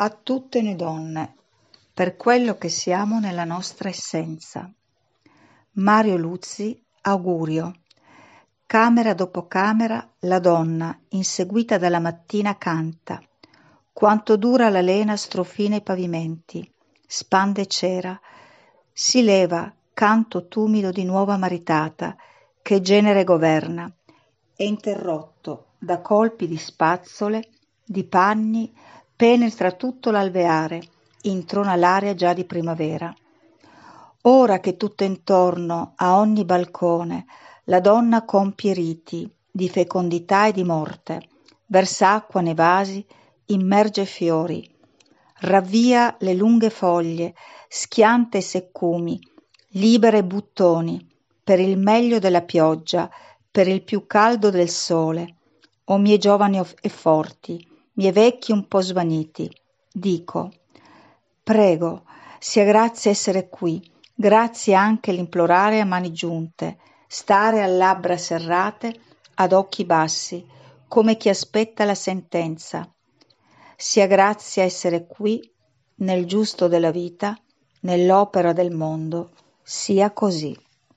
a tutte noi donne, per quello che siamo nella nostra essenza. Mario Luzzi, Augurio. Camera dopo camera la donna, inseguita dalla mattina, canta. Quanto dura la lena strofina i pavimenti, spande cera, si leva, canto tumido di nuova maritata, che genere governa, è interrotto da colpi di spazzole, di panni, penetra tutto l'alveare, introna l'aria già di primavera. Ora che tutto intorno, a ogni balcone, la donna compie riti di fecondità e di morte, versa acqua nei vasi, immerge fiori, ravvia le lunghe foglie, schianta i seccumi, libera i buttoni, per il meglio della pioggia, per il più caldo del sole. O miei giovani e forti, miei vecchi un po' svaniti, dico, prego, sia grazie essere qui, grazie anche l'implorare a mani giunte, stare a labbra serrate, ad occhi bassi, come chi aspetta la sentenza. Sia grazie essere qui, nel giusto della vita, nell'opera del mondo, sia così.